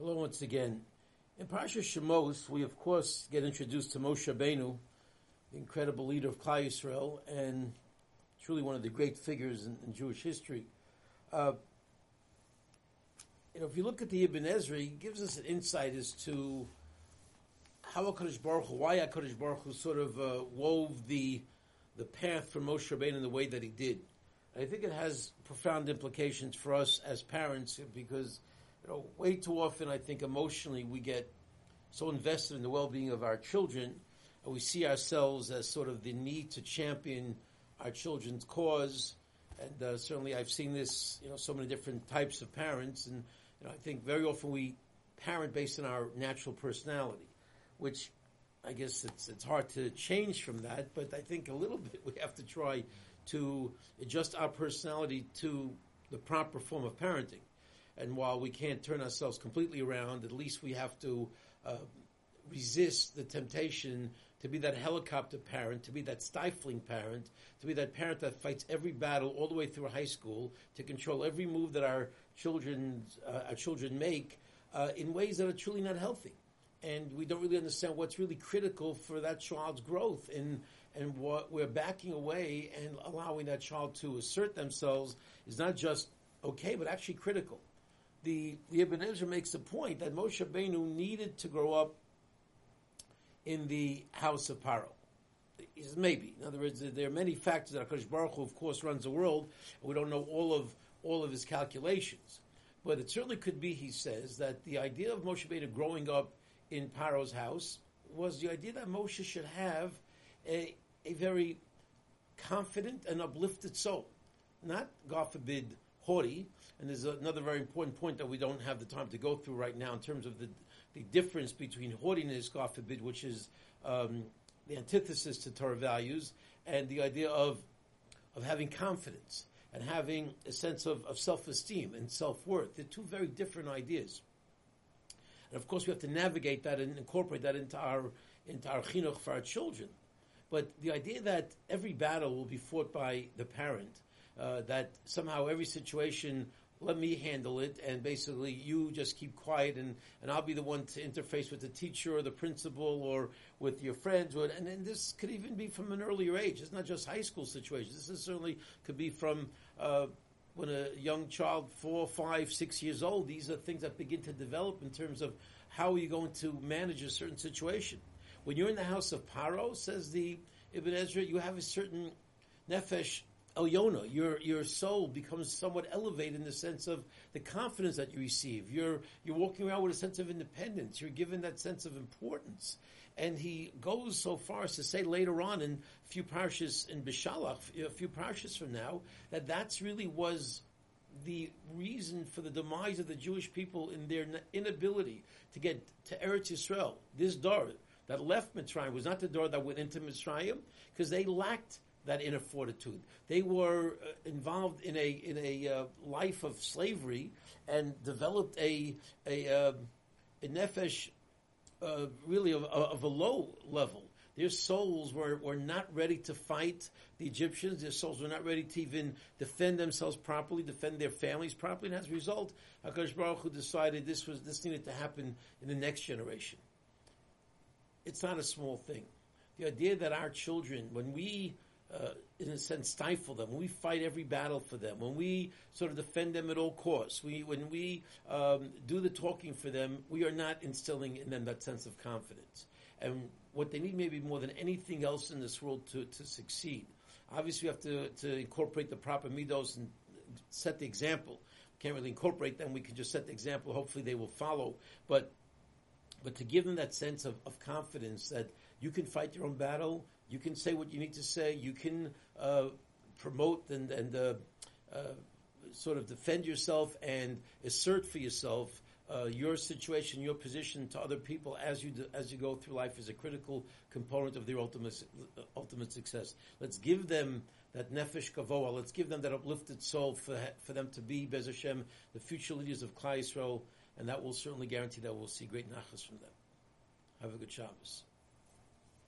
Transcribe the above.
Hello once again. In Parsha Shemos, we of course get introduced to Moshe Rabbeinu, the incredible leader of Klal Yisrael, and truly one of the great figures in, in Jewish history. Uh, you know, if you look at the Ibn Ezra, he gives us an insight as to how HaKadosh Baruch Hu, why HaKadosh Baruch Hu sort of uh, wove the, the path for Moshe Rabbeinu in the way that he did. I think it has profound implications for us as parents because you know, way too often I think emotionally we get so invested in the well-being of our children, and we see ourselves as sort of the need to champion our children's cause. And uh, certainly, I've seen this, you know, so many different types of parents, and you know, I think very often we parent based on our natural personality, which I guess it's it's hard to change from that. But I think a little bit we have to try to adjust our personality to the proper form of parenting. And while we can't turn ourselves completely around, at least we have to uh, resist the temptation to be that helicopter parent, to be that stifling parent, to be that parent that fights every battle all the way through high school, to control every move that our children uh, our children make uh, in ways that are truly not healthy. And we don't really understand what's really critical for that child's growth, and and what we're backing away and allowing that child to assert themselves is not just okay, but actually critical the, the Ibn Ezra makes the point that Moshe Benu needed to grow up in the house of Paro. He says maybe. In other words, there are many factors that Hakadosh Baruch Hu, of course, runs the world. We don't know all of all of his calculations, but it certainly could be. He says that the idea of Moshe Rabbeinu growing up in Paro's house was the idea that Moshe should have a a very confident and uplifted soul, not God forbid haughty. And there's another very important point that we don't have the time to go through right now in terms of the, the difference between haughtiness, God forbid, which is um, the antithesis to Torah values, and the idea of, of having confidence and having a sense of, of self-esteem and self-worth. They're two very different ideas. And of course, we have to navigate that and incorporate that into our, into our chinuch for our children. But the idea that every battle will be fought by the parent uh, that somehow every situation let me handle it. And basically you just keep quiet and, and I'll be the one to interface with the teacher or the principal or with your friends. Or, and, and this could even be from an earlier age. It's not just high school situations. This is certainly could be from uh, when a young child four five six years old these are things that begin to develop in terms of how are you going to manage a certain situation. When you're in the house of Paro says the Ibn Ezra you have a certain nefesh Yona, your your soul becomes somewhat elevated in the sense of the confidence that you receive. You're you're walking around with a sense of independence. You're given that sense of importance. And he goes so far as to say later on in a few parshas in Beshalach, a few parshas from now, that that's really was the reason for the demise of the Jewish people in their inability to get to Eretz Yisrael. This dor that left Mitzrayim was not the dor that went into Mitzrayim because they lacked that inner fortitude. They were uh, involved in a in a uh, life of slavery and developed a a, uh, a nefesh uh, really of, of, a low level. Their souls were, were not ready to fight the Egyptians. Their souls were not ready to even defend themselves properly, defend their families properly. And as a result, Hakadosh Baruch Hu decided this was this needed to happen in the next generation. It's not a small thing. The idea that our children, when we uh, in a sense, stifle them. When we fight every battle for them, when we sort of defend them at all costs, we, when we um, do the talking for them, we are not instilling in them that sense of confidence. And what they need maybe more than anything else in this world to, to succeed. Obviously, we have to, to incorporate the proper midos and set the example. Can't really incorporate them. We can just set the example. Hopefully, they will follow. But but to give them that sense of, of confidence that you can fight your own battle, you can say what you need to say. You can uh, promote and, and uh, uh, sort of defend yourself and assert for yourself uh, your situation, your position to other people as you do, as you go through life is a critical component of their ultimate ultimate success. Let's give them that nefesh gevohah. Let's give them that uplifted soul for for them to be Bez Hashem, the future leaders of Klal Yisrael, and that will certainly guarantee that we'll see great nachas from them. Have a good Shabbos.